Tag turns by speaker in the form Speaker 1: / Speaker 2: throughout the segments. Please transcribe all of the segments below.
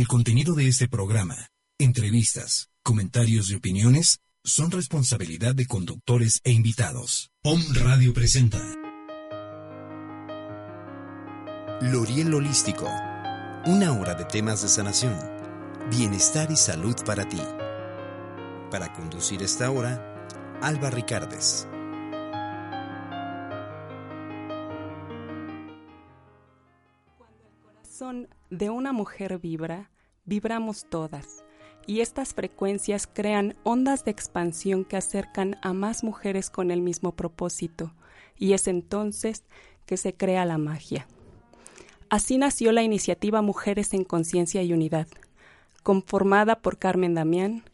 Speaker 1: El contenido de este programa, entrevistas, comentarios y opiniones son responsabilidad de conductores e invitados. POM Radio presenta Loriel Holístico. Una hora de temas de sanación, bienestar y salud para ti. Para conducir esta hora, Alba Ricardes.
Speaker 2: De una mujer vibra, vibramos todas y estas frecuencias crean ondas de expansión que acercan a más mujeres con el mismo propósito, y es entonces que se crea la magia. Así nació la iniciativa Mujeres en Conciencia y Unidad, conformada por Carmen Damián,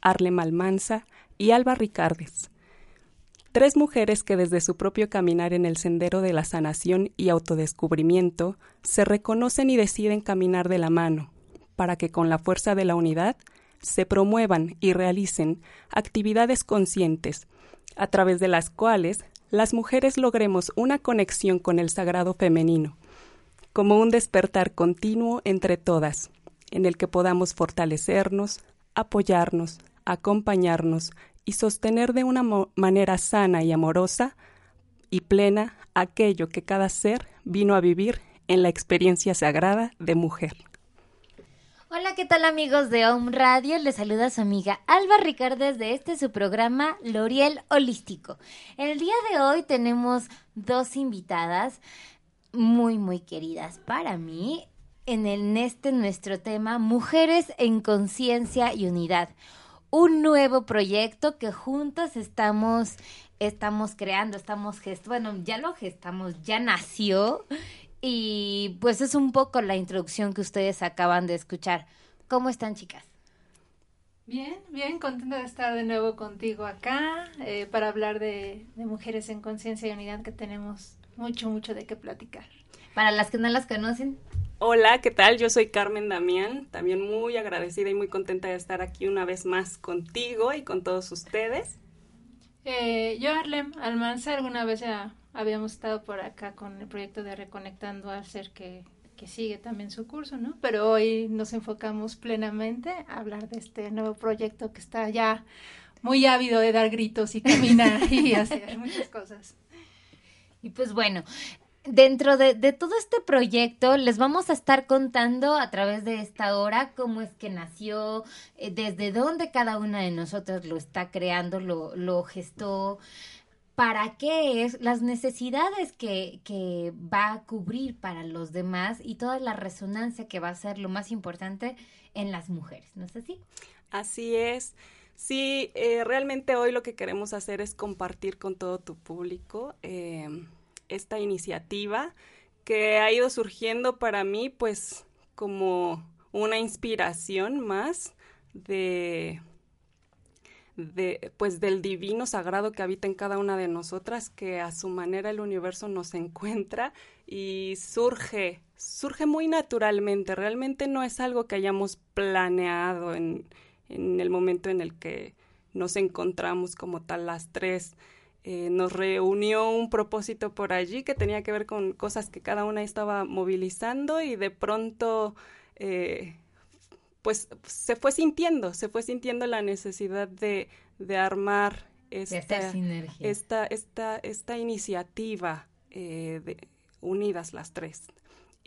Speaker 2: Arle Malmanza y Alba Ricardes. Tres mujeres que desde su propio caminar en el sendero de la sanación y autodescubrimiento se reconocen y deciden caminar de la mano, para que con la fuerza de la unidad se promuevan y realicen actividades conscientes, a través de las cuales las mujeres logremos una conexión con el sagrado femenino, como un despertar continuo entre todas, en el que podamos fortalecernos, apoyarnos, acompañarnos y sostener de una manera sana y amorosa y plena aquello que cada ser vino a vivir en la experiencia sagrada de mujer.
Speaker 3: Hola, ¿qué tal amigos de Home Radio? Les saluda su amiga Alba Ricardes de este su programa L'Oriel Holístico. El día de hoy tenemos dos invitadas muy, muy queridas para mí en, el, en este nuestro tema Mujeres en Conciencia y Unidad. Un nuevo proyecto que juntas estamos estamos creando, estamos gest bueno, ya lo gestamos, ya nació y pues es un poco la introducción que ustedes acaban de escuchar. ¿Cómo están, chicas?
Speaker 4: Bien, bien, contenta de estar de nuevo contigo acá eh, para hablar de, de mujeres en conciencia y unidad que tenemos mucho, mucho de qué platicar.
Speaker 3: Para las que no las conocen.
Speaker 2: Hola, ¿qué tal? Yo soy Carmen Damián, también muy agradecida y muy contenta de estar aquí una vez más contigo y con todos ustedes.
Speaker 4: Eh, yo, Arlem Almanza, alguna vez ya habíamos estado por acá con el proyecto de Reconectando al Ser que, que sigue también su curso, ¿no? Pero hoy nos enfocamos plenamente a hablar de este nuevo proyecto que está ya muy ávido de dar gritos y caminar y hacer muchas cosas.
Speaker 3: Y pues bueno, dentro de, de, todo este proyecto les vamos a estar contando a través de esta hora cómo es que nació, eh, desde dónde cada una de nosotros lo está creando, lo, lo gestó, para qué es, las necesidades que, que va a cubrir para los demás y toda la resonancia que va a ser lo más importante en las mujeres, ¿no es así?
Speaker 2: Así es. Sí, eh, realmente hoy lo que queremos hacer es compartir con todo tu público eh, esta iniciativa que ha ido surgiendo para mí pues como una inspiración más de de, pues del divino sagrado que habita en cada una de nosotras, que a su manera el universo nos encuentra y surge, surge muy naturalmente. Realmente no es algo que hayamos planeado en, en el momento en el que nos encontramos como tal las tres. Eh, nos reunió un propósito por allí que tenía que ver con cosas que cada una estaba movilizando y de pronto eh, pues se fue sintiendo, se fue sintiendo la necesidad de, de armar esta, esta, esta, esta, iniciativa eh, de, unidas las tres.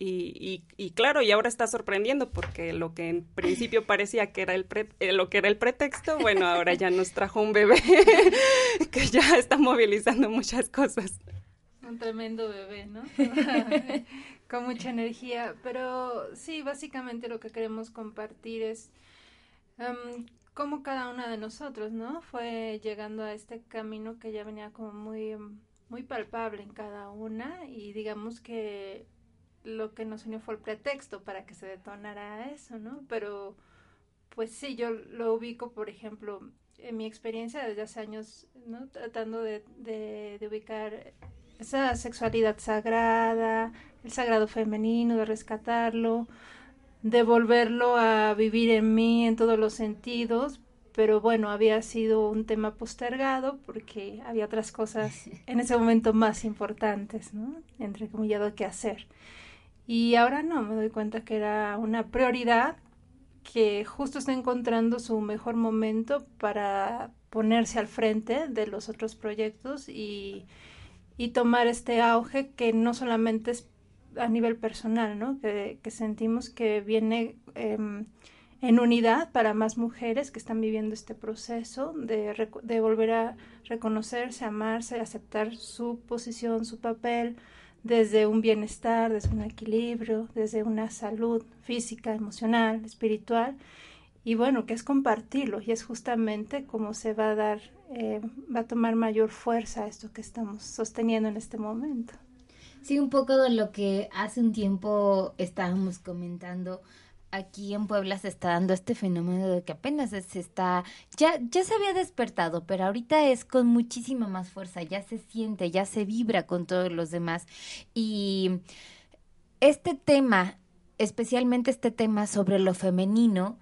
Speaker 2: Y, y, claro, y ahora está sorprendiendo porque lo que en principio parecía que era el eh, lo que era el pretexto, bueno, ahora ya nos trajo un bebé que ya está movilizando muchas cosas.
Speaker 4: Un tremendo bebé, ¿no? con mucha energía, pero sí, básicamente lo que queremos compartir es um, cómo cada una de nosotros, ¿no? Fue llegando a este camino que ya venía como muy, muy palpable en cada una y digamos que lo que nos unió fue el pretexto para que se detonara eso, ¿no? Pero pues sí, yo lo ubico, por ejemplo, en mi experiencia desde hace años, ¿no? Tratando de, de, de ubicar esa sexualidad sagrada, el sagrado femenino, de rescatarlo, de volverlo a vivir en mí en todos los sentidos, pero bueno, había sido un tema postergado porque había otras cosas en ese momento más importantes, ¿no? Entre comillado que hacer. Y ahora no, me doy cuenta que era una prioridad que justo está encontrando su mejor momento para ponerse al frente de los otros proyectos y, y tomar este auge que no solamente es a nivel personal, ¿no? Que, sentimos que viene em, en unidad para más mujeres que están viviendo este proceso de, de volver a reconocerse, amarse, aceptar su posición, su papel, desde un bienestar, desde un equilibrio, desde una salud física, emocional, espiritual, y bueno, que es compartirlo y es justamente como se va a dar, eh, va a tomar mayor fuerza esto que estamos sosteniendo en este momento.
Speaker 3: Sí, un poco de lo que hace un tiempo estábamos comentando aquí en Puebla se está dando este fenómeno de que apenas se está, ya, ya se había despertado, pero ahorita es con muchísima más fuerza, ya se siente, ya se vibra con todos los demás. Y este tema, especialmente este tema sobre lo femenino,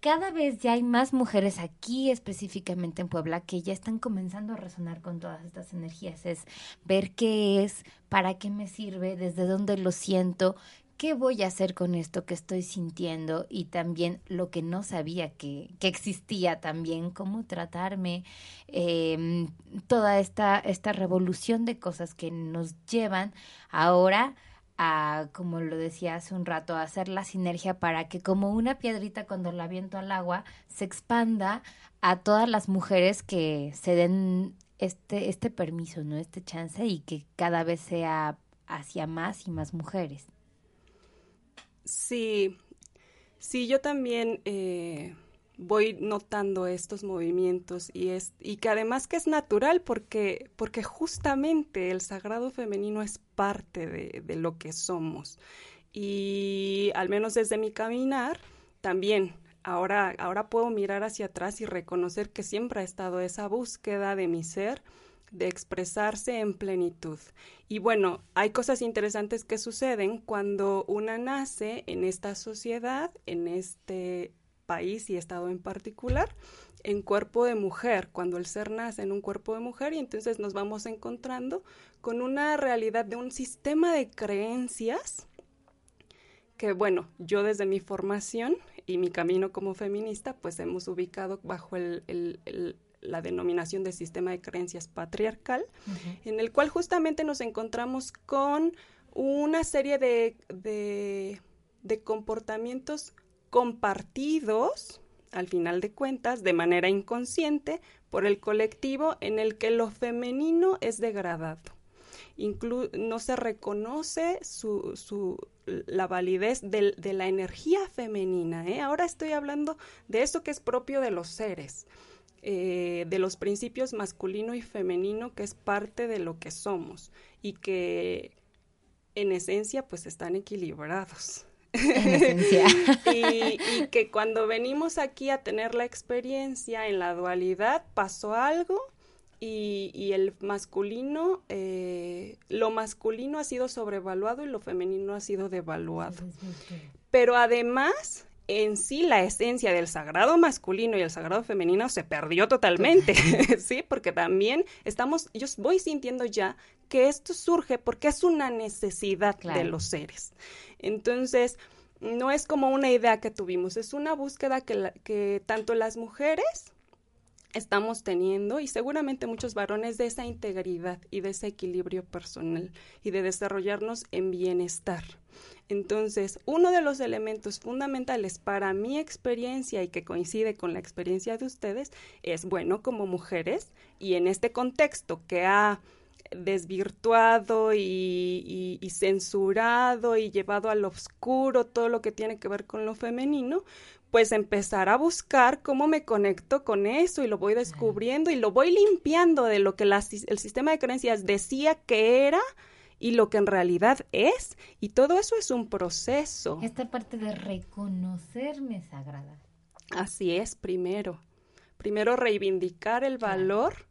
Speaker 3: cada vez ya hay más mujeres aquí específicamente en Puebla que ya están comenzando a resonar con todas estas energías. Es ver qué es, para qué me sirve, desde dónde lo siento, ¿qué voy a hacer con esto que estoy sintiendo? Y también lo que no sabía que, que existía también, cómo tratarme, em, toda esta, esta revolución de cosas que nos llevan ahora a, como lo decía hace un rato, a hacer la sinergia para que como una piedrita cuando la viento al agua se expanda a todas las mujeres que se den este, este permiso, ¿no? Este chance y que cada vez sea hacia más y más mujeres.
Speaker 2: Sí, sí, yo también eh, voy notando estos movimientos y, es, y que además que es natural porque, porque justamente el sagrado femenino es parte de, de lo que somos. Y al menos desde mi caminar, también ahora, ahora puedo mirar hacia atrás y reconocer que siempre ha estado esa búsqueda de mi ser de expresarse en plenitud. Y bueno, hay cosas interesantes que suceden cuando una nace en esta sociedad, en este país y estado en particular, en cuerpo de mujer, cuando el ser nace en un cuerpo de mujer y entonces nos vamos encontrando con una realidad de un sistema de creencias que bueno, yo desde mi formación y mi camino como feminista, pues hemos ubicado bajo el, la denominación de sistema de creencias patriarcal, en el cual justamente nos encontramos con una serie de, de, comportamientos compartidos, al final de cuentas, de manera inconsciente, por el colectivo en el que lo femenino es degradado. no se reconoce su, su, la validez de, de la energía femenina. ¿eh? Ahora estoy hablando de eso que es propio de los seres. Eh, de los principios masculino y femenino que es parte de lo que somos y que en esencia pues están equilibrados. y, que cuando venimos aquí a tener la experiencia en la dualidad pasó algo y, el masculino, eh, lo masculino ha sido sobrevaluado y lo femenino ha sido devaluado. Pero además en sí la esencia del sagrado masculino y el sagrado femenino se perdió totalmente, ¿sí? Porque también estamos, yo voy sintiendo ya que esto surge porque es una necesidad de los seres. Entonces, no es como una idea que tuvimos, es una búsqueda que, que tanto las mujeres estamos teniendo y seguramente muchos varones de esa integridad y de ese equilibrio personal y de desarrollarnos en bienestar. Entonces, uno de los elementos fundamentales para mi experiencia y que coincide con la experiencia de ustedes es, bueno, como mujeres y en este contexto que ha desvirtuado y, censurado y llevado al oscuro todo lo que tiene que ver con lo femenino, pues empezar a buscar cómo me conecto con eso y lo voy descubriendo y lo voy limpiando de lo que el sistema de creencias decía que era y lo que en realidad es. Y todo eso es un proceso.
Speaker 3: Esta parte de reconocerme sagrada.
Speaker 2: Así es, primero. Primero reivindicar el valor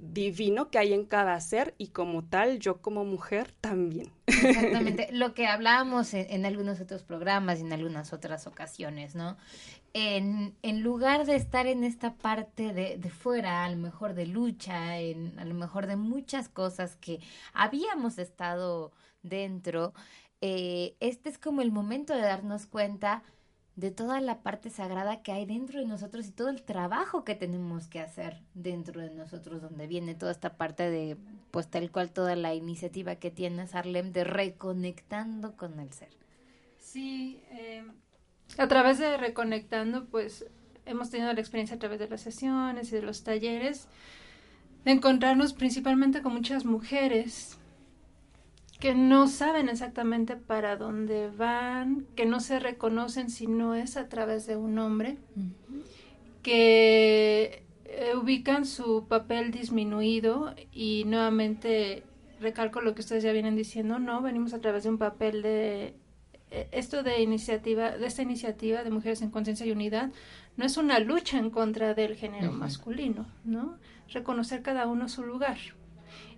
Speaker 2: divino que hay en cada ser y como tal yo como mujer también.
Speaker 3: Exactamente, lo que hablábamos en, algunos otros programas y en algunas otras ocasiones, ¿no? En, en lugar de estar en esta parte de, de, fuera, a lo mejor de lucha, en, a lo mejor de muchas cosas que habíamos estado dentro, eh, este es como el momento de darnos cuenta de toda la parte sagrada que hay dentro de nosotros y todo el trabajo que tenemos que hacer dentro de nosotros, donde viene toda esta parte de, pues tal cual toda la iniciativa que tiene Sarlem de reconectando con el ser.
Speaker 4: Sí, eh, a través de reconectando, pues hemos tenido la experiencia a través de las sesiones y de los talleres de encontrarnos principalmente con muchas mujeres que no saben exactamente para dónde van, que no se reconocen si no es a través de un hombre, que eh, ubican su papel disminuido y nuevamente recalco lo que ustedes ya vienen diciendo, no, venimos a través de un papel de eh, esto de iniciativa, de esta iniciativa de Mujeres en Conciencia y Unidad, no es una lucha en contra del género masculino, ¿no? Reconocer cada uno su lugar.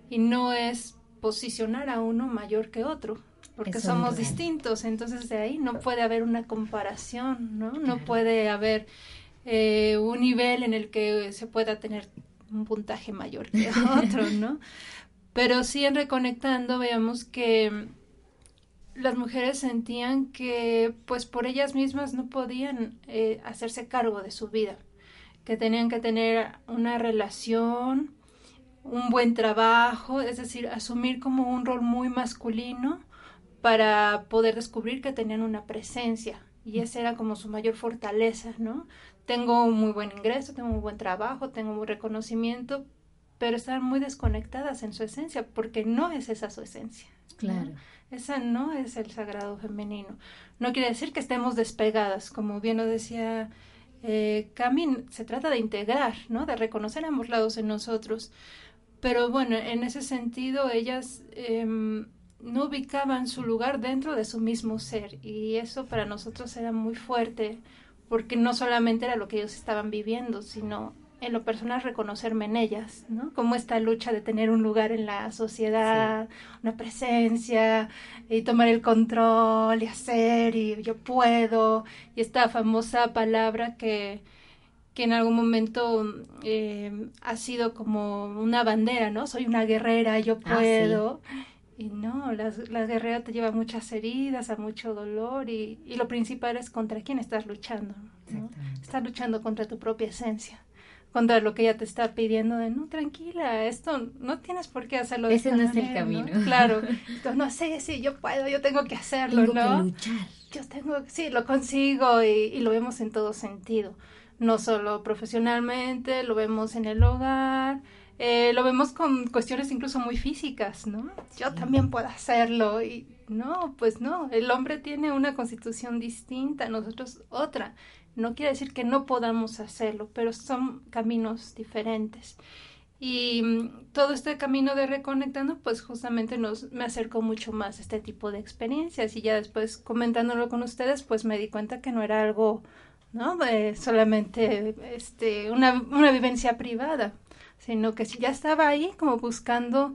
Speaker 4: Y no es posicionar a uno mayor que otro, porque somos distintos, entonces de ahí no puede haber una comparación, ¿no? No puede haber eh, un nivel en el que se pueda tener un puntaje mayor que otro, ¿no? Pero sí en Reconectando veamos que las mujeres sentían que pues por ellas mismas no podían eh, hacerse cargo de su vida, que tenían que tener una relación, un buen trabajo, es decir, asumir como un rol muy masculino para poder descubrir que tenían una presencia y esa era como su mayor fortaleza, ¿no? Tengo un muy buen ingreso, tengo un buen trabajo, tengo un reconocimiento, pero están muy desconectadas en su esencia porque no es esa su esencia.
Speaker 3: Claro.
Speaker 4: Esa no es el sagrado femenino. No quiere decir que estemos despegadas, como bien lo decía eh, se trata de integrar, ¿no? De reconocer ambos lados en nosotros. Pero bueno, en ese sentido ellas em, no ubicaban su lugar dentro de su mismo ser y eso para nosotros era muy fuerte porque no solamente era lo que ellos estaban viviendo, sino en lo personal reconocerme en ellas, ¿no? Como esta lucha de tener un lugar en la sociedad, una presencia, y tomar el control y hacer, y yo puedo, y esta famosa palabra que, que en algún momento eh, ha sido como una bandera, ¿no? Soy una guerrera, yo ah, puedo. Y no, la, la, guerrera te lleva a muchas heridas, a mucho dolor, y, y lo principal es contra quién estás luchando, ¿no? Estás luchando contra tu propia esencia contra lo que ella te está pidiendo de no tranquila esto no tienes por qué hacerlo
Speaker 3: ese no es el camino
Speaker 4: claro no sé si yo puedo yo tengo que hacerlo
Speaker 3: tengo
Speaker 4: no
Speaker 3: que luchar.
Speaker 4: yo tengo sí lo consigo y, y, lo vemos en todo sentido no solo profesionalmente lo vemos en el hogar eh, lo vemos con cuestiones incluso muy físicas no yo también puedo hacerlo y no pues no el hombre tiene una constitución distinta nosotros otra no quiere decir que no podamos hacerlo, pero son caminos diferentes. Y mm, todo este camino de reconectando, pues justamente nos, me acercó mucho más a este tipo de experiencias. Y ya después comentándolo con ustedes, pues me di cuenta que no era algo, ¿no? Eh, solamente este, una, una vivencia privada, sino que ya estaba ahí como buscando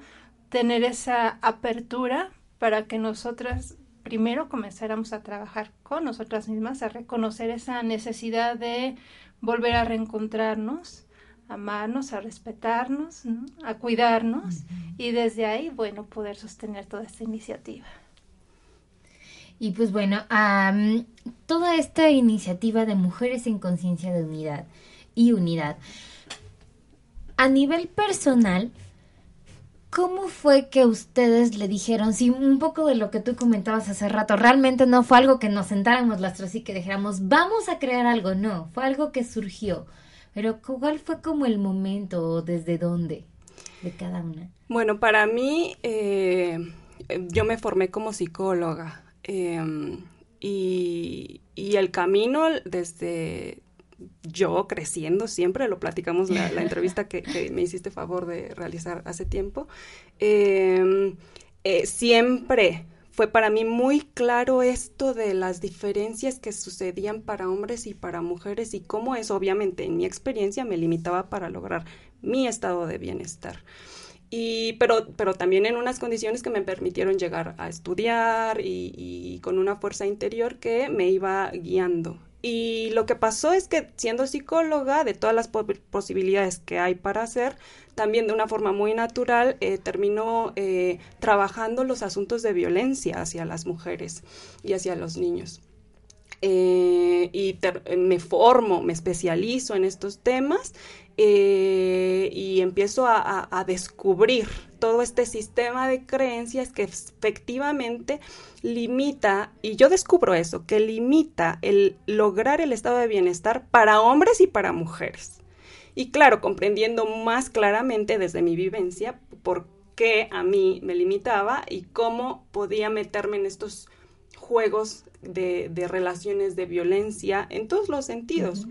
Speaker 4: tener esa apertura para que nosotras primero comenzáramos a trabajar con nosotras mismas, a reconocer esa necesidad de volver a reencontrarnos, a amarnos, a respetarnos, a cuidarnos y desde ahí, bueno, poder sostener toda esta iniciativa.
Speaker 3: Y pues bueno, toda esta iniciativa de mujeres en conciencia de unidad y unidad, a nivel personal, ¿Cómo fue que ustedes le dijeron, sí, un poco de lo que tú comentabas hace rato, realmente no fue algo que nos sentáramos las tres y que dijéramos, vamos a crear algo, no, fue algo que surgió. Pero ¿cuál fue como el momento o desde dónde de cada una?
Speaker 2: Bueno, para mí, eh, yo me formé como psicóloga em, y, y el camino desde yo creciendo siempre, lo platicamos la, la entrevista que, me hiciste favor de realizar hace tiempo, em, eh, siempre fue para mí muy claro esto de las diferencias que sucedían para hombres y para mujeres y cómo eso obviamente en mi experiencia me limitaba para lograr mi estado de bienestar. Pero, pero también en unas condiciones que me permitieron llegar a estudiar y, y con una fuerza interior que me iba guiando y lo que pasó es que siendo psicóloga, de todas las posibilidades que hay para hacer, también de una forma muy natural eh, terminó eh, trabajando los asuntos de violencia hacia las mujeres y hacia los niños. Eh, y me formo, me especializo en estos temas eh, y empiezo a, descubrir todo este sistema de creencias que efectivamente limita, y yo descubro eso, que limita el lograr el estado de bienestar para hombres y para mujeres. Y claro, comprendiendo más claramente desde mi vivencia por qué a mí me limitaba y cómo podía meterme en estos juegos de, relaciones de violencia en todos los sentidos.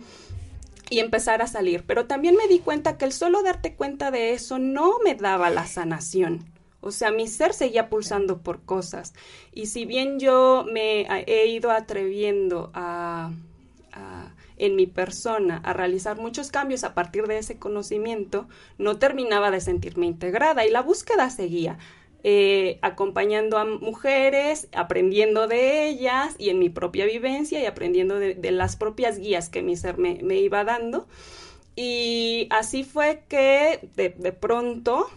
Speaker 2: Y empezar a salir. Pero también me di cuenta que el solo darte cuenta de eso no me daba la sanación. O sea, mi ser seguía pulsando por cosas. Y si bien yo me he ido atreviendo a, en mi persona a realizar muchos cambios a partir de ese conocimiento, no terminaba de sentirme integrada y la búsqueda seguía. Eh, acompañando a mujeres, aprendiendo de ellas y en mi propia vivencia y aprendiendo de, las propias guías que mi ser me, iba dando. Y así fue que de, pronto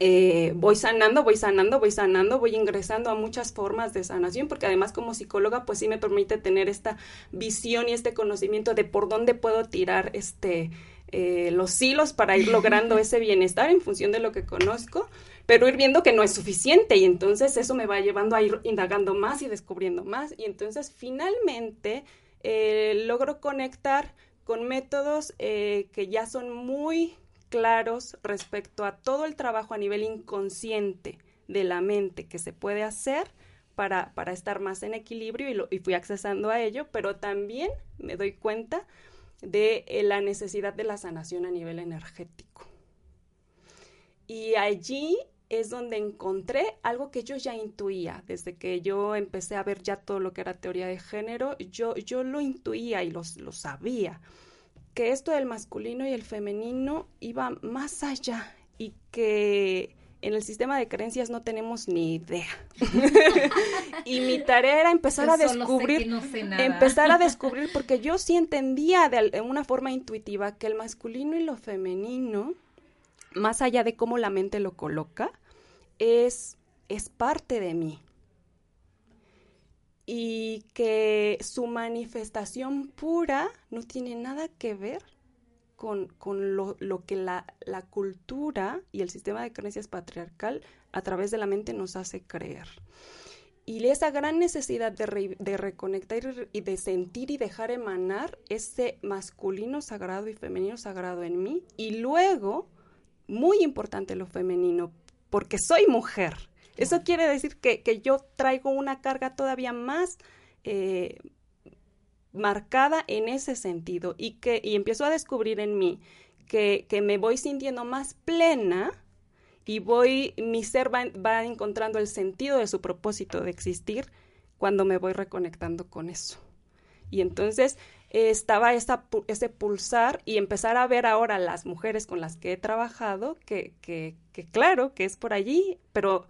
Speaker 2: eh, voy sanando, voy sanando, voy sanando, voy ingresando a muchas formas de sanación, porque además como psicóloga, pues sí me permite tener esta visión y este conocimiento de por dónde puedo tirar este eh, los hilos para ir logrando ese bienestar en función de lo que conozco pero ir viendo que no es suficiente y entonces eso me va llevando a ir indagando más y descubriendo más y entonces finalmente eh, logro conectar con métodos eh, que ya son muy claros respecto a todo el trabajo a nivel inconsciente de la mente que se puede hacer para, para estar más en equilibrio y, fui accesando a ello, pero también me doy cuenta de eh, la necesidad de la sanación a nivel energético. Y allí es donde encontré algo que yo ya intuía desde que yo empecé a ver ya todo lo que era teoría de género, yo, yo lo intuía y lo, lo sabía, que esto del masculino y el femenino iba más allá y que en el sistema de creencias no tenemos ni idea. y mi tarea era empezar a descubrir, empezar a descubrir, porque yo sí entendía de una forma intuitiva que el masculino y lo femenino más allá de cómo la mente lo coloca, es, es parte de mí. Y que su manifestación pura no tiene nada que ver con, lo, que la, cultura y el sistema de creencias patriarcal a través de la mente nos hace creer. Y esa gran necesidad de, de reconectar y de sentir y dejar emanar ese masculino sagrado y femenino sagrado en mí. Y luego muy importante lo femenino, porque soy mujer. Eso quiere decir que, yo traigo una carga todavía más eh, marcada en ese sentido y que y empiezo a descubrir en mí que, me voy sintiendo más plena y voy, mi ser va, va encontrando el sentido de su propósito de existir cuando me voy reconectando con eso. Y entonces estaba ese pulsar y empezar a ver ahora las mujeres con las que he trabajado, que, que, que claro, que es por allí, pero,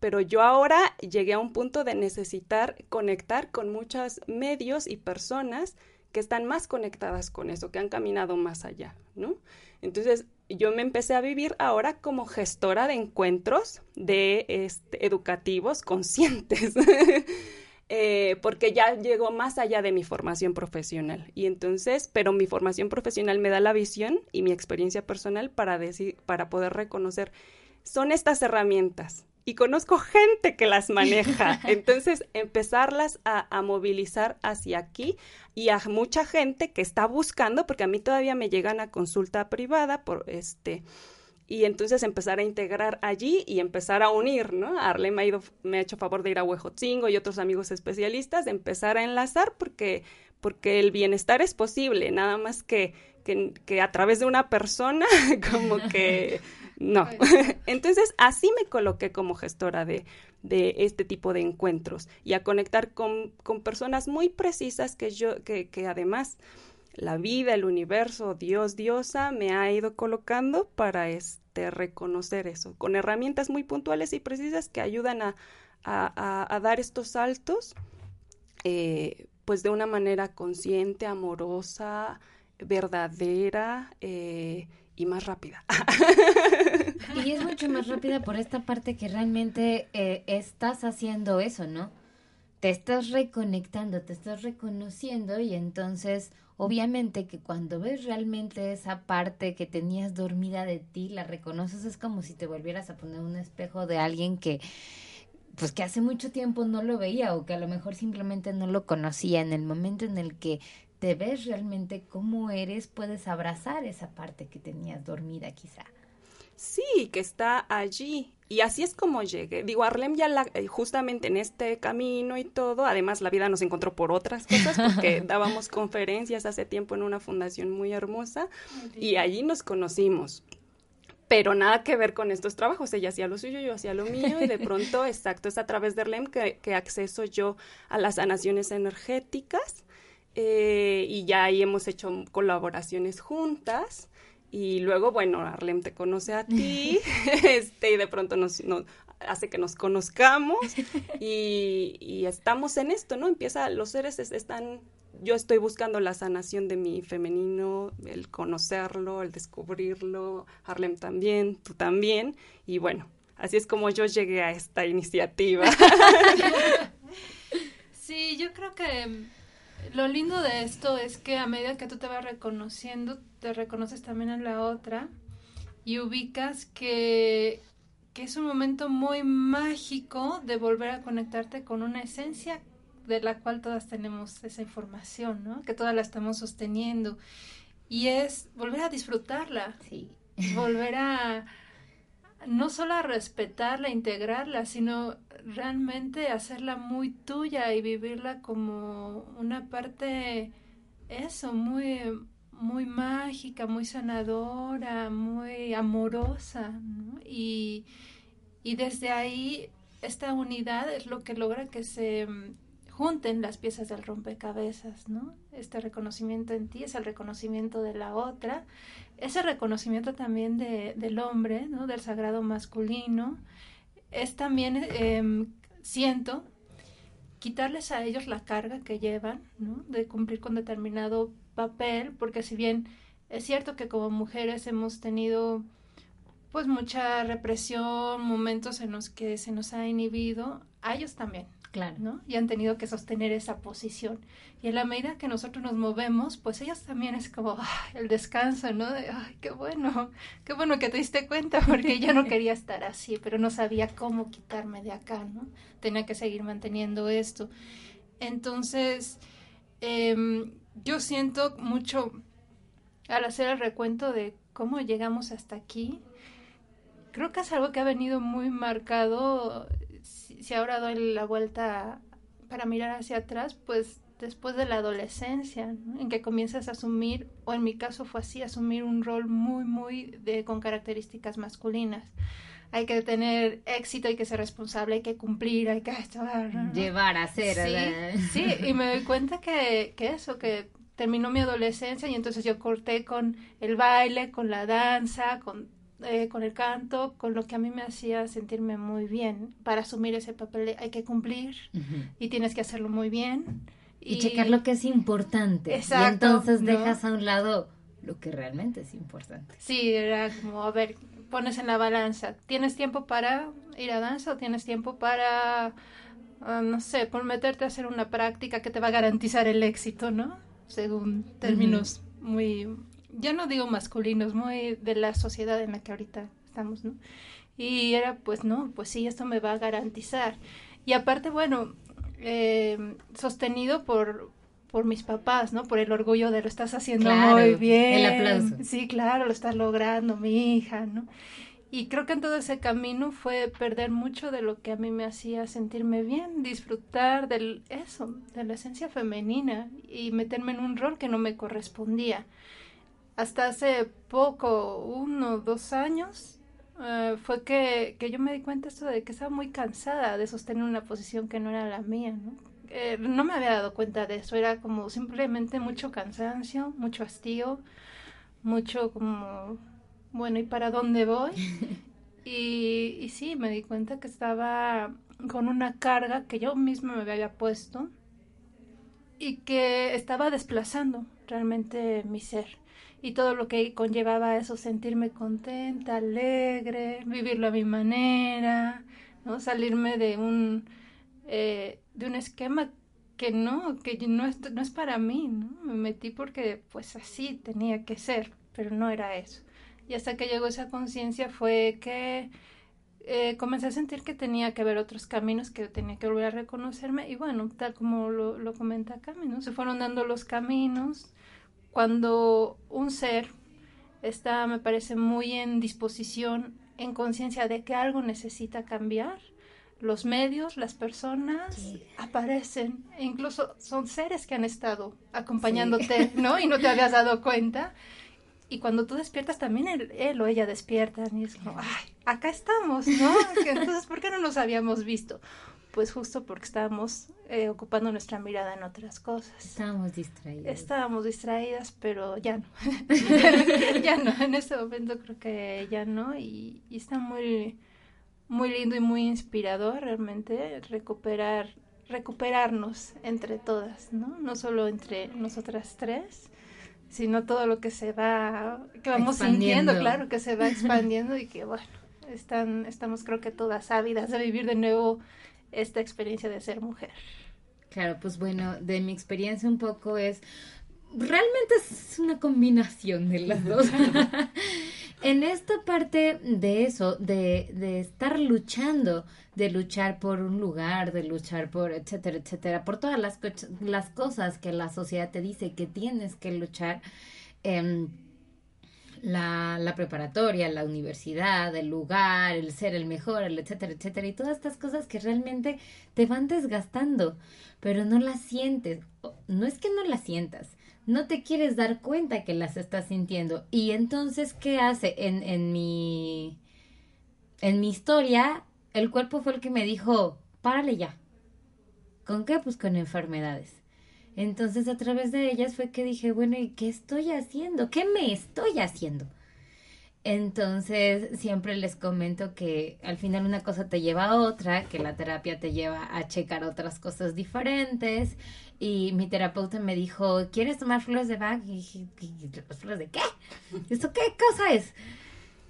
Speaker 2: pero yo ahora llegué a un punto de necesitar conectar con muchos medios y personas que están más conectadas con eso, que han caminado más allá, ¿no? Entonces, yo me empecé a vivir ahora como gestora de encuentros de este, educativos conscientes. Eh, porque ya llegó más allá de mi formación profesional. Y entonces, pero mi formación profesional me da la visión y mi experiencia personal para decir, para poder reconocer, son estas herramientas. Y conozco gente que las maneja. Entonces, empezarlas a, a movilizar hacia aquí y a mucha gente que está buscando, porque a mí todavía me llegan a consulta privada por este y entonces empezar a integrar allí y empezar a unir, ¿no? Arle me ha, ido, me ha hecho favor de ir a Huejotzingo y otros amigos especialistas, de empezar a enlazar porque, porque el bienestar es posible, nada más que, que, a través de una persona, como que no. entonces así me coloqué como gestora de, de este tipo de encuentros y a conectar con, con personas muy precisas que yo, que, que además la vida, el universo, Dios, diosa, me ha ido colocando para este, reconocer eso, con herramientas muy puntuales y precisas que ayudan a, a, dar estos saltos, eh, pues de una manera consciente, amorosa, verdadera eh, y más rápida.
Speaker 3: Y es mucho más rápida por esta parte que realmente eh, estás haciendo eso, ¿no? Te estás reconectando, te estás reconociendo y entonces obviamente que cuando ves realmente esa parte que tenías dormida de ti, la reconoces, es como si te volvieras a poner un espejo de alguien que pues que hace mucho tiempo no lo veía o que a lo mejor simplemente no lo conocía. En el momento en el que te ves realmente cómo eres, puedes abrazar esa parte que tenías dormida quizá.
Speaker 2: Sí, que está allí. Y así es como llegué. Digo, Arlem ya la, eh, justamente en este camino y todo, además la vida nos encontró por otras cosas, porque dábamos conferencias hace tiempo en una fundación muy hermosa y allí nos conocimos. Pero nada que ver con estos trabajos. Ella hacía lo suyo, yo hacía lo mío, y de pronto, exacto, es a través de Arlem que, que acceso yo a las sanaciones energéticas. Eh, y ya ahí hemos hecho colaboraciones juntas y luego, bueno, Arlem te conoce a ti, este, y de pronto nos, hace que nos conozcamos y, estamos en esto, ¿no? Empieza, los seres están, yo estoy buscando la sanación de mi femenino, el conocerlo, el descubrirlo, Arlem también, tú también, y bueno, así es como yo llegué a esta iniciativa.
Speaker 4: Sí, yo creo que lo lindo de esto es que a medida que tú te vas reconociendo, te reconoces también a la otra y ubicas que, que es un momento muy mágico de volver a conectarte con una esencia de la cual todas tenemos esa información, ¿no? Que todas la estamos sosteniendo. Y es volver a disfrutarla.
Speaker 3: Sí.
Speaker 4: Volver a no solo a respetarla, integrarla, sino realmente hacerla muy tuya y vivirla como una parte, eso, muy, muy mágica, muy sanadora, muy amorosa. Y, y desde ahí, esta unidad es lo que logra que se junten las piezas del rompecabezas, ¿no? Este reconocimiento en ti es el reconocimiento de la otra, ese reconocimiento también de, del hombre, ¿no? Del sagrado masculino, es también, em, siento, quitarles a ellos la carga que llevan, ¿no? De cumplir con determinado papel, porque si bien es cierto que como mujeres hemos tenido pues mucha represión, momentos en los que se nos ha inhibido, a ellos también,
Speaker 3: Claro.
Speaker 4: ¿no? Y han tenido que sostener esa posición. Y en la medida que nosotros nos movemos, pues ellos también es como el descanso, ¿no? De, ay, qué bueno, qué bueno que te diste cuenta, porque yo no quería estar así, pero no sabía cómo quitarme de acá, ¿no? Tenía que seguir manteniendo esto. Entonces, em, yo siento mucho al hacer el recuento de cómo llegamos hasta aquí, creo que es algo que ha venido muy marcado si, ahora doy la vuelta para mirar hacia atrás, pues después de la adolescencia, en que comienzas a asumir, o en mi caso fue así, asumir un rol muy, muy de, con características masculinas. Hay que tener éxito, hay que ser responsable, hay que cumplir, hay que
Speaker 3: llevar a hacer.
Speaker 4: Sí, sí, y me doy cuenta que, que eso, que terminó mi adolescencia y entonces yo corté con el baile, con la danza, con eh, con el canto, con lo que a mí me hacía sentirme muy bien. Para asumir ese papel hay que cumplir y tienes que hacerlo muy bien.
Speaker 3: Y, checar lo que es importante. Exacto, y entonces dejas a un lado lo que realmente es importante.
Speaker 4: Sí, era como, a ver, pones en la balanza, ¿tienes tiempo para ir a danza o tienes tiempo para, ah, no sé, por meterte a hacer una práctica que te va a garantizar el éxito, ¿no? Según términos muy yo no digo masculinos, muy de la sociedad en la que ahorita estamos, ¿no? Y era, pues no, pues sí, esto me va a garantizar. Y aparte, bueno, eh, sostenido por, por mis papás, ¿no? Por el orgullo de lo estás haciendo muy bien.
Speaker 3: El aplauso.
Speaker 4: Sí, claro, lo estás logrando, mi hija, ¿no? Y creo que en todo ese camino fue perder mucho de lo que a mí me hacía sentirme bien, disfrutar del eso, de la esencia femenina y meterme en un rol que no me correspondía hasta hace poco, uno, dos años, eh, fue que, que, yo me di cuenta esto de que estaba muy cansada de sostener una posición que no era la mía, ¿no? Eh, no me había dado cuenta de eso, era como simplemente mucho cansancio, mucho hastío, mucho como, bueno, ¿y para dónde voy? y, y sí, me di cuenta que estaba con una carga que yo misma me había puesto y que estaba desplazando realmente mi ser y todo lo que conllevaba eso, sentirme contenta, alegre, vivirlo a mi manera, ¿no? salirme de un, eh, de un esquema que no, que no es, no es para mí, ¿no? Me metí porque pues así tenía que ser, pero no era eso. Y hasta que llegó esa conciencia fue que eh, comencé a sentir que tenía que ver otros caminos, que tenía que volver a reconocerme y bueno, tal como lo, lo comenta Cami, ¿no? Se fueron dando los caminos. Cuando un ser está, me parece, muy en disposición, en conciencia de que algo necesita cambiar, los medios, las personas aparecen, e incluso son seres que han estado acompañándote, ¿no? Y no te habías dado cuenta. Y cuando tú despiertas, también él, o ella despiertan y es como, ay, acá estamos, ¿no? Entonces, ¿por qué no nos habíamos visto? Pues justo porque estábamos eh, ocupando nuestra mirada en otras cosas.
Speaker 3: Estábamos distraídas.
Speaker 4: Estábamos distraídas, pero ya no. ya no, en este momento creo que ya no. Y, y está muy, muy lindo y muy inspirador realmente recuperar, recuperarnos entre todas, ¿no? No solo entre nosotras tres, sino todo lo que se va, que vamos sintiendo, claro, que se va expandiendo y que bueno, están, estamos creo que todas ávidas de vivir de nuevo esta experiencia de ser mujer.
Speaker 3: Claro, pues bueno, de mi experiencia un poco es, realmente es una combinación de las dos. en esta parte de eso, de, de estar luchando, de luchar por un lugar, de luchar por, etcétera, etcétera, por todas las, las cosas que la sociedad te dice que tienes que luchar. Eh, la, la, preparatoria, la universidad, el lugar, el ser el mejor, el etcétera, etcétera, y todas estas cosas que realmente te van desgastando, pero no las sientes. No es que no las sientas, no te quieres dar cuenta que las estás sintiendo. Y entonces, ¿qué hace? En, en mi. En mi historia, el cuerpo fue el que me dijo, párale ya. ¿Con qué? Pues con enfermedades. Entonces a través de ellas fue que dije, bueno, ¿y qué estoy haciendo? ¿Qué me estoy haciendo? Entonces siempre les comento que al final una cosa te lleva a otra, que la terapia te lleva a checar otras cosas diferentes. Y mi terapeuta me dijo, ¿quieres tomar flores de Bach? Y dije, ¿flores de qué? ¿Esto qué cosa es?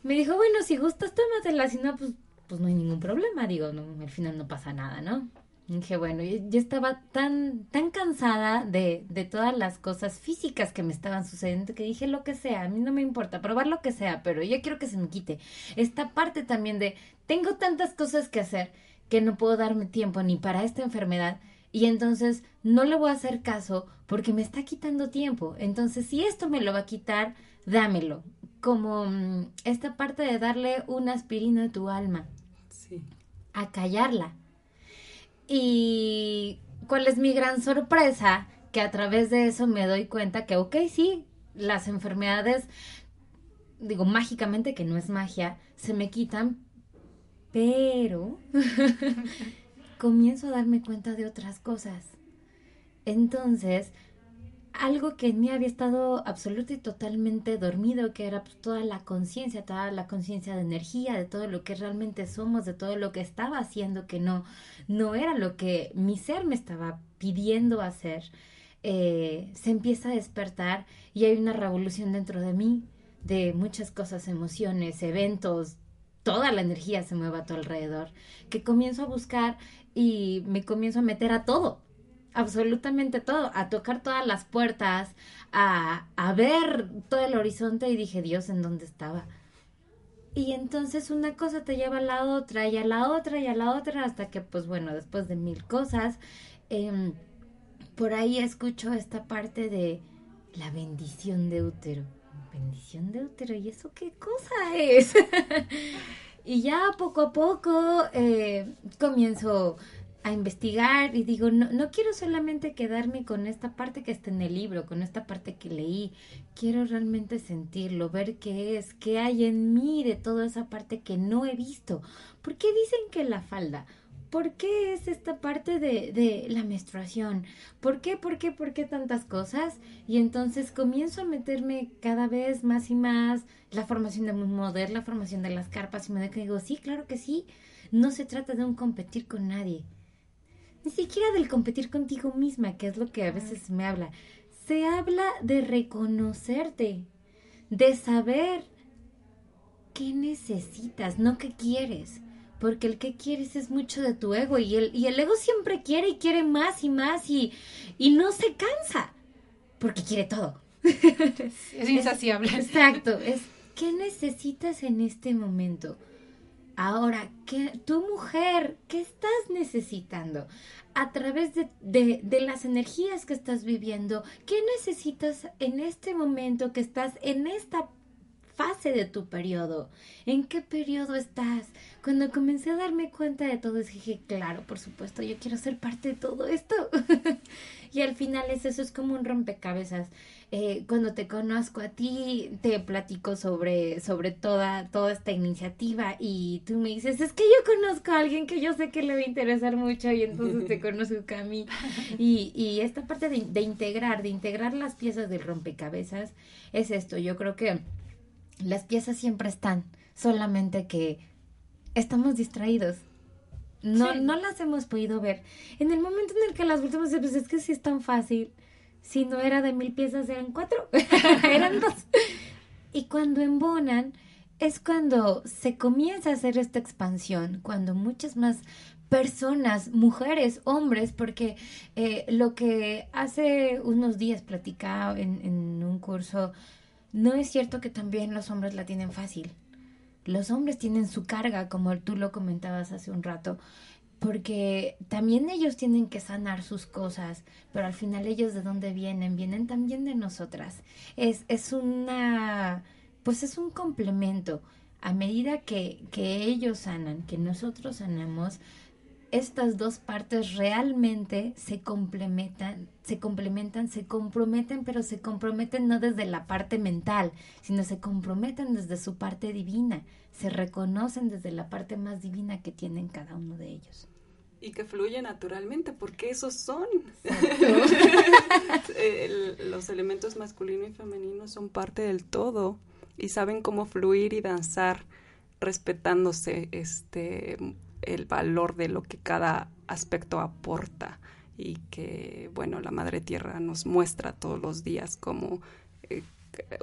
Speaker 3: Me dijo, bueno, si gustas, tómatelas, si no, pues, pues no hay ningún problema. Digo, no, al final no pasa nada, ¿no? dije, bueno, yo estaba tan, tan cansada de, de todas las cosas físicas que me estaban sucediendo que dije lo que sea, a mí no me importa, probar lo que sea, pero yo quiero que se me quite. Esta parte también de, tengo tantas cosas que hacer que no puedo darme tiempo ni para esta enfermedad y entonces no le voy a hacer caso porque me está quitando tiempo. Entonces, si esto me lo va a quitar, dámelo. Como mm, esta parte de darle una aspirina a tu alma. Sí. A callarla y cuál es mi gran sorpresa, que a través de eso me doy cuenta que, ok, sí, las enfermedades, digo mágicamente que no es magia, se me quitan, pero comienzo a darme cuenta de otras cosas. Entonces, algo que en mí había estado absoluta y totalmente dormido, que era pues, toda la conciencia, toda la conciencia de energía, de todo lo que realmente somos, de todo lo que estaba haciendo, que no, no era lo que mi ser me estaba pidiendo hacer, eh, se empieza a despertar y hay una revolución dentro de mí de muchas cosas, emociones, eventos, toda la energía se mueve a tu alrededor, que comienzo a buscar y me comienzo a meter a todo, absolutamente todo, a tocar todas las puertas, a, a ver todo el horizonte y dije, Dios, ¿en dónde estaba? Y entonces una cosa te lleva a la otra y a la otra y a la otra hasta que, pues bueno, después de mil cosas, eh, por ahí escucho esta parte de la bendición de útero. Bendición de útero, ¿y eso qué cosa es? y ya poco a poco eh, comienzo a investigar y digo, no, no quiero solamente quedarme con esta parte que está en el libro, con esta parte que leí, quiero realmente sentirlo, ver qué es, qué hay en mí de toda esa parte que no he visto. ¿Por qué dicen que la falda? ¿Por qué es esta parte de, de la menstruación? ¿Por qué, por qué, por qué tantas cosas? Y entonces comienzo a meterme cada vez más y más la formación de modelo, la formación de las carpas y me digo, sí, claro que sí. No se trata de un competir con nadie ni siquiera del competir contigo misma, que es lo que a veces me habla. Se habla de reconocerte, de saber qué necesitas, no qué quieres. Porque el que quieres es mucho de tu ego y el, y el ego siempre quiere y quiere más y más y, y no se cansa porque quiere todo.
Speaker 4: Es insaciable.
Speaker 3: Exacto, es ¿qué necesitas en este momento? Ahora, ¿qué, tu mujer, ¿qué estás necesitando? A través de, de, de, las energías que estás viviendo, ¿qué necesitas en este momento que estás en esta fase de tu periodo? ¿En qué periodo estás? Cuando comencé a darme cuenta de todo, dije, claro, por supuesto, yo quiero ser parte de todo esto. y al final es eso, es como un rompecabezas. Eh, cuando te conozco a ti, te platico sobre, sobre toda, toda esta iniciativa y tú me dices, es que yo conozco a alguien que yo sé que le va a interesar mucho y entonces te conozco a mí. Y, y esta parte de, de integrar, de integrar las piezas del rompecabezas, es esto. Yo creo que las piezas siempre están, solamente que estamos distraídos. No, sí. no las hemos podido ver. En el momento en el que las volvemos, pues es que sí es tan fácil si no era de mil piezas, eran cuatro, eran dos. Y cuando embonan, es cuando se comienza a hacer esta expansión, cuando muchas más personas, mujeres, hombres, porque eh, lo que hace unos días platicaba en, en un curso, no es cierto que también los hombres la tienen fácil. Los hombres tienen su carga, como tú lo comentabas hace un rato porque también ellos tienen que sanar sus cosas, pero al final ellos de dónde vienen, vienen también de nosotras. Es, es una, pues es un complemento. A medida que, que ellos sanan, que nosotros sanamos, estas dos partes realmente se complementan, se complementan, se comprometen, pero se comprometen no desde la parte mental, sino se comprometen desde su parte divina, se reconocen desde la parte más divina que tienen cada uno de ellos.
Speaker 2: Y que fluye naturalmente, porque esos son. El, los elementos masculino y femenino son parte del todo y saben cómo fluir y danzar respetándose este el valor de lo que cada aspecto aporta y que bueno la madre tierra nos muestra todos los días cómo eh,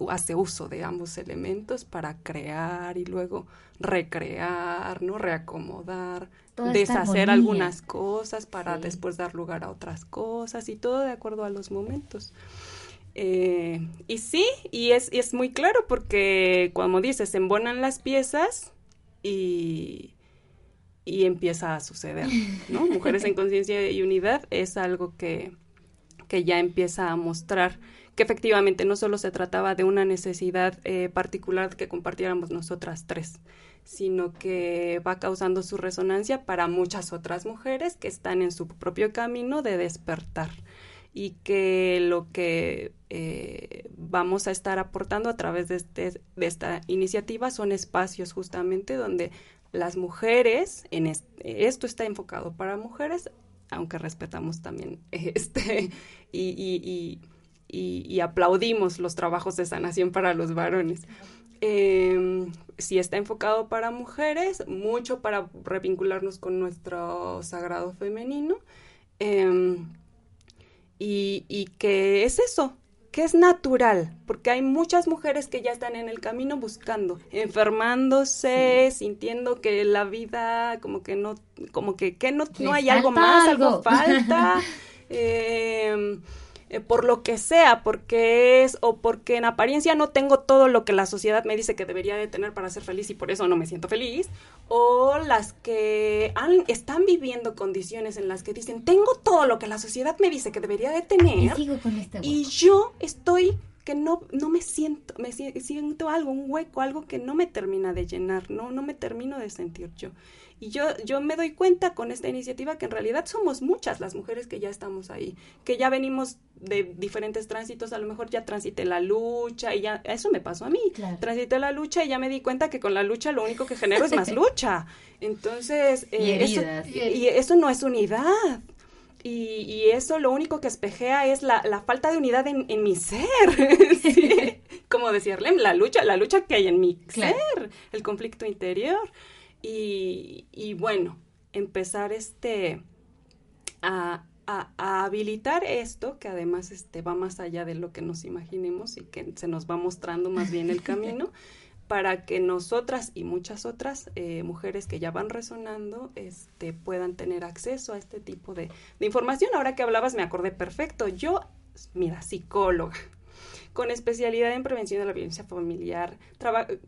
Speaker 2: hace uso de ambos elementos para crear y luego recrear, ¿no? reacomodar, Toda deshacer algunas cosas para sí. después dar lugar a otras cosas y todo de acuerdo a los momentos. Eh, y sí, y es, y es muy claro porque, como dices, se embonan las piezas y, y empieza a suceder, ¿no? Mujeres en conciencia y unidad es algo que, que ya empieza a mostrar que efectivamente no solo se trataba de una necesidad eh, particular que compartiéramos nosotras tres, sino que va causando su resonancia para muchas otras mujeres que están en su propio camino de despertar y que lo que eh, vamos a estar aportando a través de, este, de esta iniciativa son espacios justamente donde las mujeres, en esto está enfocado para mujeres, aunque respetamos también este y, y, y y, aplaudimos los trabajos de sanación para los varones. Eh, si está enfocado para mujeres, mucho para revincularnos con nuestro sagrado femenino. Eh, y, y es eso, que es natural, porque hay muchas mujeres que ya están en el camino buscando, enfermándose, sí. sintiendo que la vida como que no, como que, que no, no hay algo más, algo, algo falta. eh, eh, por lo que sea, porque es o porque en apariencia no tengo todo lo que la sociedad me dice que debería de tener para ser feliz y por eso no me siento feliz, o las que han, están viviendo condiciones en las que dicen, tengo todo lo que la sociedad me dice que debería de tener
Speaker 3: y, sigo con este
Speaker 2: y yo estoy que no, no me siento, me siento algo, un hueco, algo que no me termina de llenar, no, no me termino de sentir yo. Y yo, yo me doy cuenta con esta iniciativa que en realidad somos muchas las mujeres que ya estamos ahí, que ya venimos de diferentes tránsitos, a lo mejor ya transité la lucha y ya, eso me pasó a mí, claro. transité la lucha y ya me di cuenta que con la lucha lo único que genero es más lucha. Entonces,
Speaker 3: eh,
Speaker 2: y, eso, y eso no es unidad. Y, y, eso lo único que espejea es la, la falta de unidad en, en mi ser. ¿sí? Como decirle, la lucha, la lucha que hay en mi claro. ser, el conflicto interior. Y, y bueno, empezar este a, a, a, habilitar esto, que además este, va más allá de lo que nos imaginemos y que se nos va mostrando más bien el camino, para que nosotras y muchas otras eh, mujeres que ya van resonando este, puedan tener acceso a este tipo de, de información. Ahora que hablabas me acordé perfecto. Yo, mira, psicóloga, con especialidad en prevención de la violencia familiar,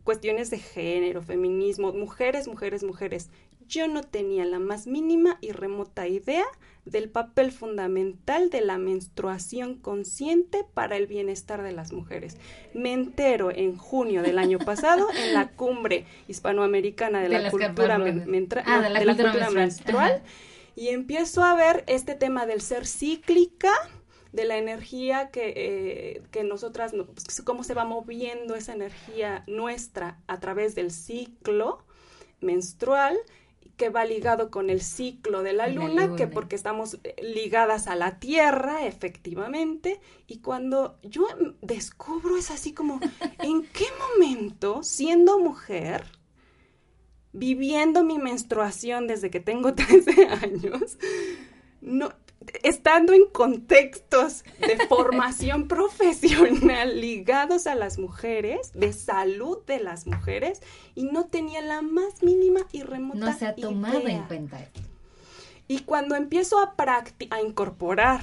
Speaker 2: cuestiones de género, feminismo, mujeres, mujeres, mujeres. Yo no tenía la más mínima y remota idea del papel fundamental de la menstruación consciente para el bienestar de las mujeres. Me entero en junio del año pasado en la cumbre hispanoamericana de, la, cultura, ah, de la cultura menstrual y empiezo a ver este tema del ser cíclica de la energía que, eh, que nosotras, pues, cómo se va moviendo esa energía nuestra a través del ciclo menstrual que va ligado con el ciclo de la luna, que porque estamos eh, ligadas a la Tierra, efectivamente, y cuando yo descubro es así como, ¿en qué momento, siendo mujer, viviendo mi menstruación desde que tengo 13 años, no, estando en contextos de formación profesional ligados a las mujeres, de salud de las mujeres, y no tenía la más mínima y remota
Speaker 3: No se ha tomado en cuenta.
Speaker 2: Y cuando empiezo a, a incorporar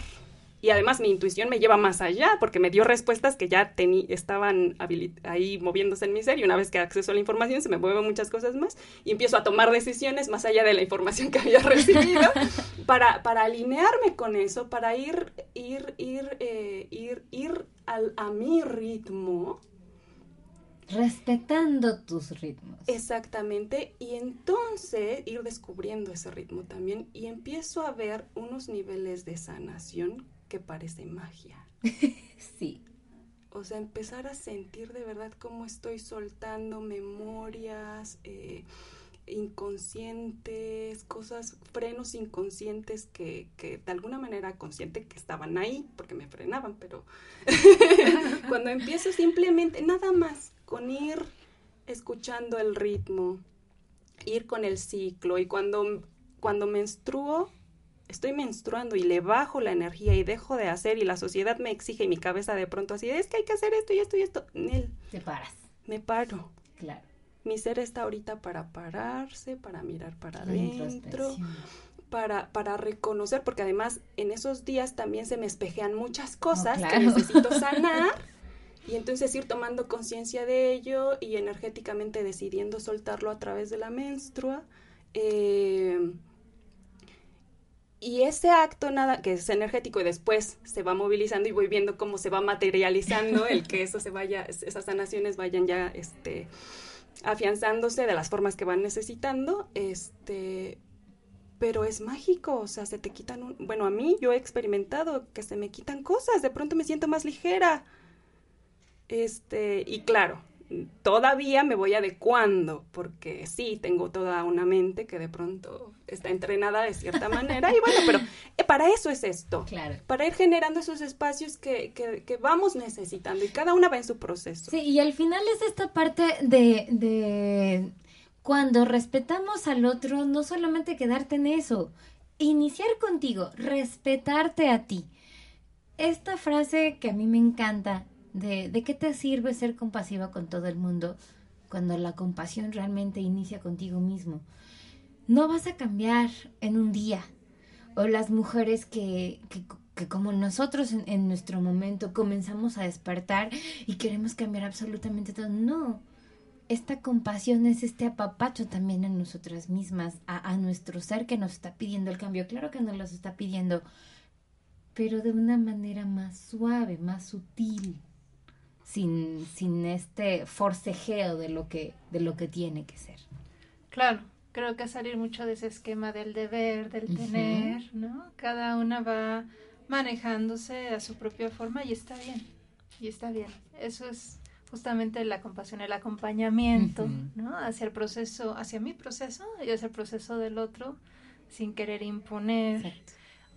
Speaker 2: y además mi intuición me lleva más allá porque me dio respuestas que ya estaban ahí moviéndose en mi ser y una vez que acceso a la información se me mueven muchas cosas más y empiezo a tomar decisiones más allá de la información que había recibido para, para alinearme con eso, para ir, ir, ir, eh, ir, ir al, a mi ritmo.
Speaker 3: Respetando tus ritmos.
Speaker 2: Exactamente, y entonces ir descubriendo ese ritmo también y empiezo a ver unos niveles de sanación que parece magia.
Speaker 3: sí.
Speaker 2: O sea, empezar a sentir de verdad cómo estoy soltando memorias eh, inconscientes, cosas, frenos inconscientes que, que de alguna manera consciente que estaban ahí, porque me frenaban, pero cuando empiezo simplemente, nada más, con ir escuchando el ritmo, ir con el ciclo y cuando, cuando menstruo, estoy menstruando y le bajo la energía y dejo de hacer y la sociedad me exige y mi cabeza de pronto así, es que hay que hacer esto y esto y esto. Nel.
Speaker 3: Te paras.
Speaker 2: Me paro.
Speaker 3: Claro.
Speaker 2: Mi ser está ahorita para pararse, para mirar para adentro, para, para reconocer, porque además en esos días también se me espejean muchas cosas que necesito sanar. y entonces ir tomando conciencia de ello y energéticamente decidiendo soltarlo a través de la menstrua. Eh, y ese acto nada que es energético y después se va movilizando y voy viendo cómo se va materializando el que eso se vaya esas sanaciones vayan ya este afianzándose de las formas que van necesitando este pero es mágico, o sea, se te quitan un, bueno, a mí yo he experimentado que se me quitan cosas, de pronto me siento más ligera. Este, y claro, todavía me voy adecuando, porque sí, tengo toda una mente que de pronto está entrenada de cierta manera, y bueno, pero eh, para eso es esto,
Speaker 3: claro.
Speaker 2: para ir generando esos espacios que, que, vamos necesitando, y cada una va en su proceso.
Speaker 3: Sí, y al final es esta parte de, de cuando respetamos al otro, no solamente quedarte en eso, iniciar contigo, respetarte a ti. Esta frase que a mí me encanta de, de qué te sirve ser compasiva con todo el mundo cuando la compasión realmente inicia contigo mismo. No vas a cambiar en un día. O las mujeres que, que, como nosotros en, en, nuestro momento comenzamos a despertar y queremos cambiar absolutamente todo. No, esta compasión es este apapacho también en nosotras mismas, a, a nuestro ser que nos está pidiendo el cambio. Claro que nos lo está pidiendo, pero de una manera más suave, más sutil sin, sin este forcejeo de lo que, de lo que tiene que ser.
Speaker 4: Claro, creo que salir mucho de ese esquema del deber, del tener, ¿no? Cada una va manejándose a su propia forma y está bien, y está bien. Eso es justamente la compasión, el acompañamiento, ¿no? Hacia el proceso, hacia mi proceso y hacia el proceso del otro, sin querer imponer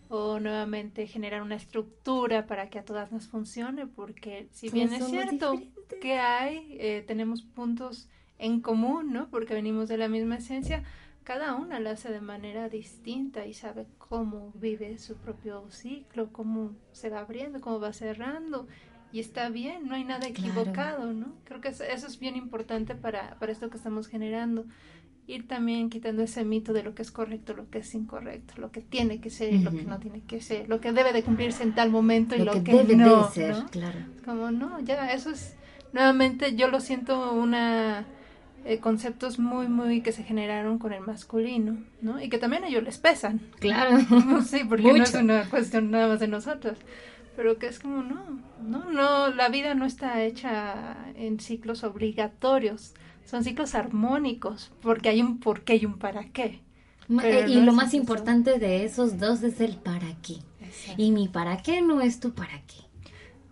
Speaker 4: o nuevamente generar una estructura para que a todas nos funcione, porque si bien es cierto que hay, eh, tenemos puntos en común, ¿no? Porque venimos de la misma esencia, cada una lo hace de manera distinta y sabe cómo vive su propio ciclo, cómo se va abriendo, cómo va cerrando y está bien, no hay nada equivocado, ¿no? Creo que eso, es bien importante para, para esto que estamos generando. Ir también quitando ese mito de lo que es correcto, lo que es incorrecto, lo que tiene que ser y lo que no tiene que ser, lo que debe de cumplirse en tal momento y lo, que, debe no, de ser, claro. Como no, ya eso es nuevamente yo lo siento una eh, conceptos muy muy que se generaron con el masculino, ¿no? Y que también ellos les pesan.
Speaker 3: Claro.
Speaker 4: sí, porque no es una cuestión nada más de nosotros pero que es como no, no, no, la vida no está hecha en ciclos obligatorios, son ciclos armónicos, porque hay un por qué y un para qué.
Speaker 3: Eh, y lo más importante de esos dos es el para qué. Y mi para qué no es tu para qué.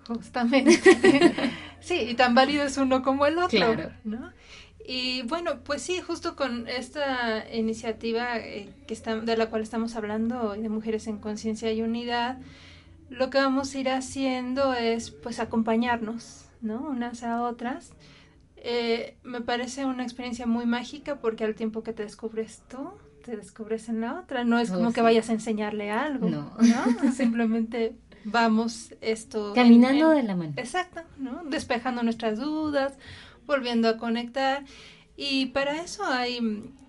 Speaker 4: Justamente. sí, y tan válido es uno como el otro, claro. ¿no? Y bueno, pues sí, justo con esta iniciativa eh, que está, de la cual estamos hablando, de Mujeres en Conciencia y Unidad, lo que vamos a ir haciendo es pues acompañarnos, ¿no? Unas a otras. Eh, me parece una experiencia muy mágica porque al tiempo que te descubres tú, te descubres en la otra. No es como oh, que vayas a enseñarle algo, ¿no? Simplemente vamos esto...
Speaker 3: Caminando de la mano.
Speaker 4: Exacto, ¿no? Despejando nuestras dudas, volviendo a conectar. Y para eso hay,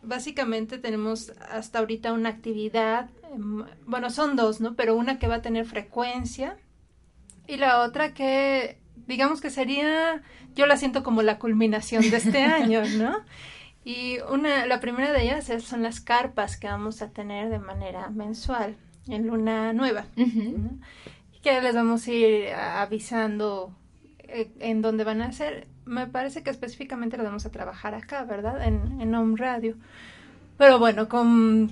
Speaker 4: básicamente tenemos hasta ahorita una actividad Em, bueno, son dos, ¿no? Pero una que va a tener frecuencia y la otra que, digamos que sería, yo la siento como la culminación de este año, ¿no? Y una, la primera de ellas son las carpas que vamos a tener de manera mensual en luna nueva, que les vamos a ir avisando eh, en dónde van a ser. Me parece que específicamente las vamos a trabajar acá, ¿verdad? En, en Home Radio. Pero bueno, con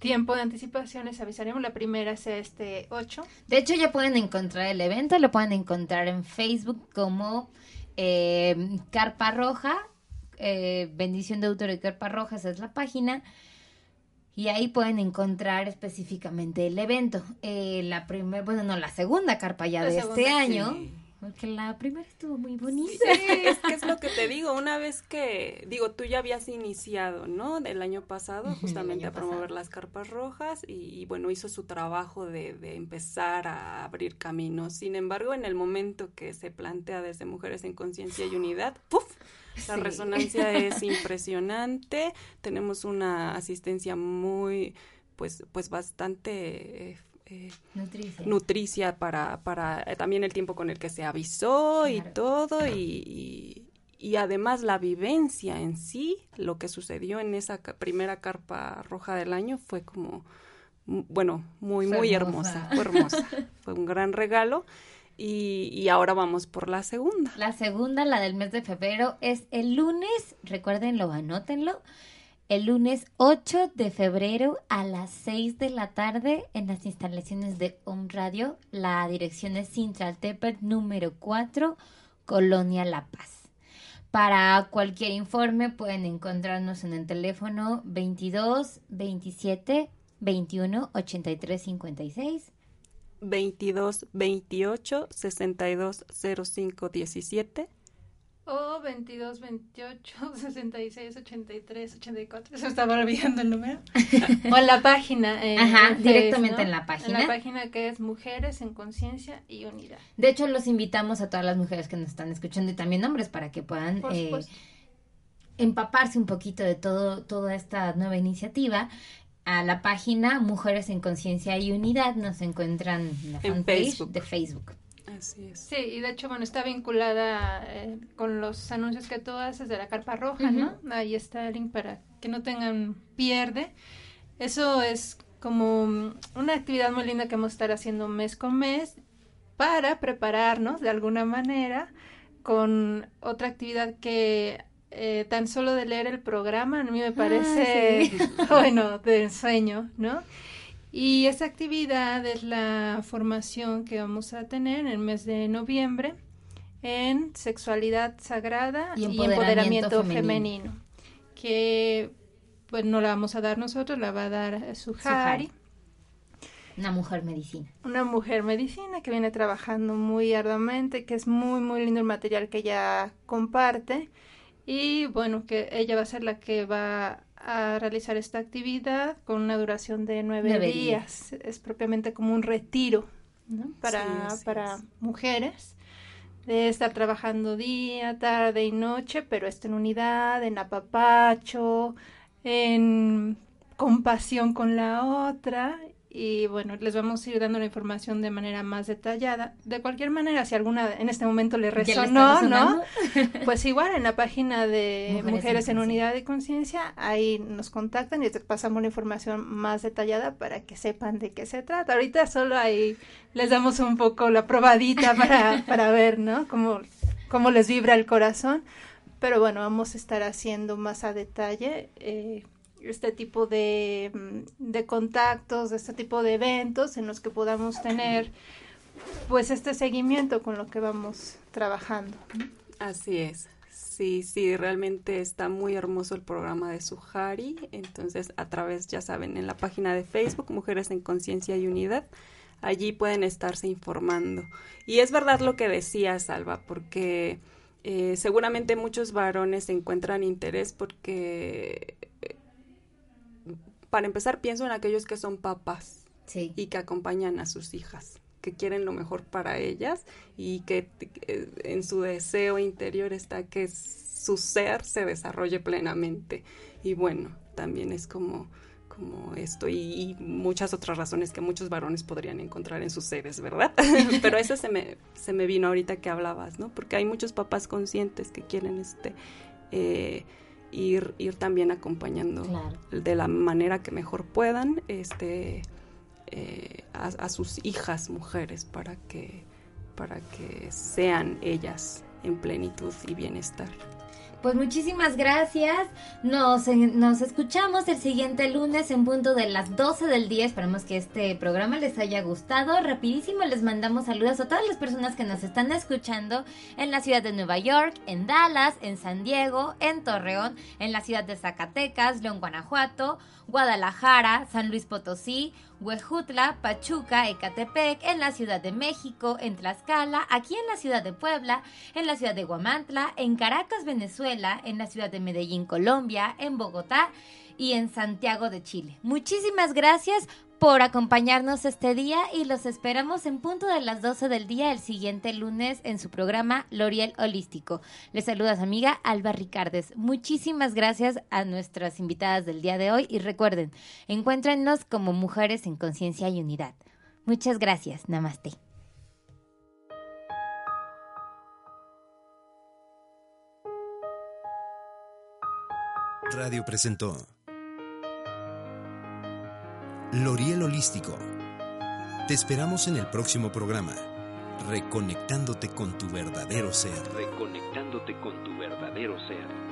Speaker 4: tiempo de anticipación les avisaremos. La primera es este 8.
Speaker 3: De hecho, ya pueden encontrar el evento, lo pueden encontrar en Facebook como eh, Carpa Roja, eh, Bendición de Autor y Carpa Roja, esa es la página. Y ahí pueden encontrar específicamente el evento. Eh, la primera, bueno, no, la segunda carpa ya de este año. Porque la primera estuvo muy bonita.
Speaker 2: Sí, es que es lo que te digo, una vez que, digo, tú ya habías iniciado, ¿no? Del año pasado, justamente a promover las carpas rojas y, bueno, hizo su trabajo de, de, empezar a abrir caminos. Sin embargo, en el momento que se plantea desde Mujeres en Conciencia y Unidad, ¡puf! La resonancia es impresionante, tenemos una asistencia muy, pues, pues bastante
Speaker 3: eh, nutricia.
Speaker 2: nutricia. para, para eh, también el tiempo con el que se avisó y todo y, y, además la vivencia en sí, lo que sucedió en esa primera carpa roja del año fue como, bueno, muy, muy hermosa. fue hermosa, fue un gran regalo. Y, y, ahora vamos por la segunda.
Speaker 3: La segunda, la del mes de febrero, es el lunes, recuérdenlo, anótenlo, el lunes 8 de febrero a las 6 de la tarde en las instalaciones de Home Radio. La dirección es Sintraltepet número 4, Colonia La Paz. Para cualquier informe pueden encontrarnos en el teléfono 22 27 21 83 56
Speaker 2: 22 28 62 05 17
Speaker 4: o 22, 28, 66, 83, 84. Se estaba olvidando el número. o en la página.
Speaker 3: Eh, Ajá, directamente en la página.
Speaker 4: En la página que es Mujeres en Conciencia y Unidad.
Speaker 3: De hecho, los invitamos a todas las mujeres que nos están escuchando y también hombres para que puedan eh, empaparse un poquito de todo, toda esta nueva iniciativa a la página Mujeres en Conciencia y Unidad nos encuentran en la fanpage de Facebook.
Speaker 4: Sí, y de hecho, bueno, está vinculada eh, con los anuncios que tú haces de la carpa roja, ¿no? Ahí está el link para que no tengan pierde. Eso es como una actividad muy linda que vamos a estar haciendo mes con mes para prepararnos de alguna manera con otra actividad que eh, tan solo de leer el programa a mí me ah, parece, bueno, de ensueño, ¿no? Y esta actividad es la formación que vamos a tener en el mes de noviembre en sexualidad sagrada y empoderamiento, femenino. que pues no la vamos a dar nosotros, la va a dar Suhari.
Speaker 3: Una mujer medicina.
Speaker 4: Una mujer medicina que viene trabajando muy arduamente, que es muy, muy lindo el material que ella comparte. Y bueno, que ella va a ser la que va a realizar esta actividad con una duración de nueve, días. Es propiamente como un retiro para, para mujeres de estar trabajando día, tarde y noche, pero está en unidad, en apapacho, en compasión con la otra y bueno, les vamos a ir dando la información de manera más detallada. De cualquier manera, si alguna en este momento le resonó, ¿no? Pues igual en la página de Mujeres, en, Unidad de Conciencia, ahí nos contactan y te pasamos la información más detallada para que sepan de qué se trata. Ahorita solo ahí les damos un poco la probadita para, para ver, ¿no? Cómo, cómo les vibra el corazón. Pero bueno, vamos a estar haciendo más a detalle. Eh, este tipo de, mm, de contactos, de este tipo de eventos en los que podamos tener pues este seguimiento con lo que vamos trabajando.
Speaker 2: Así es. Sí, sí, realmente está muy hermoso el programa de Sujari. Entonces, a través, ya saben, en la página de Facebook, Mujeres en Conciencia y Unidad, allí pueden estarse informando. Y es verdad lo que decía Salva, porque eh, seguramente muchos varones encuentran interés porque para empezar, pienso en aquellos que son papás y que acompañan a sus hijas, que quieren lo mejor para ellas y que eh, en su deseo interior está que su ser se desarrolle plenamente. Y bueno, también es como como esto y, muchas otras razones que muchos varones podrían encontrar en sus seres, ¿verdad? Pero eso se me, se me vino ahorita que hablabas, ¿no? Porque hay muchos papás conscientes que quieren este eh, ir, ir también acompañando de la manera que mejor puedan este, eh, a, sus hijas mujeres para que, para que sean ellas en plenitud y bienestar.
Speaker 3: Pues muchísimas gracias. Nos, nos escuchamos el siguiente lunes en punto de las 12 del día. Esperamos que este programa les haya gustado. Rapidísimo les mandamos saludos a todas las personas que nos están escuchando en la ciudad de Nueva York, en Dallas, en San Diego, en Torreón, en la ciudad de Zacatecas, León, Guanajuato, Guadalajara, San Luis Potosí, Huejutla, Pachuca, Ecatepec, en la Ciudad de México, en Tlaxcala, aquí en la Ciudad de Puebla, en la Ciudad de Guamantla, en Caracas, Venezuela, en la Ciudad de Medellín, Colombia, en Bogotá y en Santiago de Chile. Muchísimas gracias por acompañarnos este día y los esperamos en punto de las 12 del día el siguiente lunes en su programa L'Oriel Holístico. Les saluda amiga Alba Ricardes. Muchísimas gracias a nuestras invitadas del día de hoy y recuerden, encuéntrenos como Mujeres en Conciencia y Unidad. Muchas gracias. Namaste.
Speaker 1: Radio presentó Loriel Holístico. Te esperamos en el próximo programa, reconectándote con tu verdadero ser.
Speaker 5: Reconectándote con tu verdadero ser.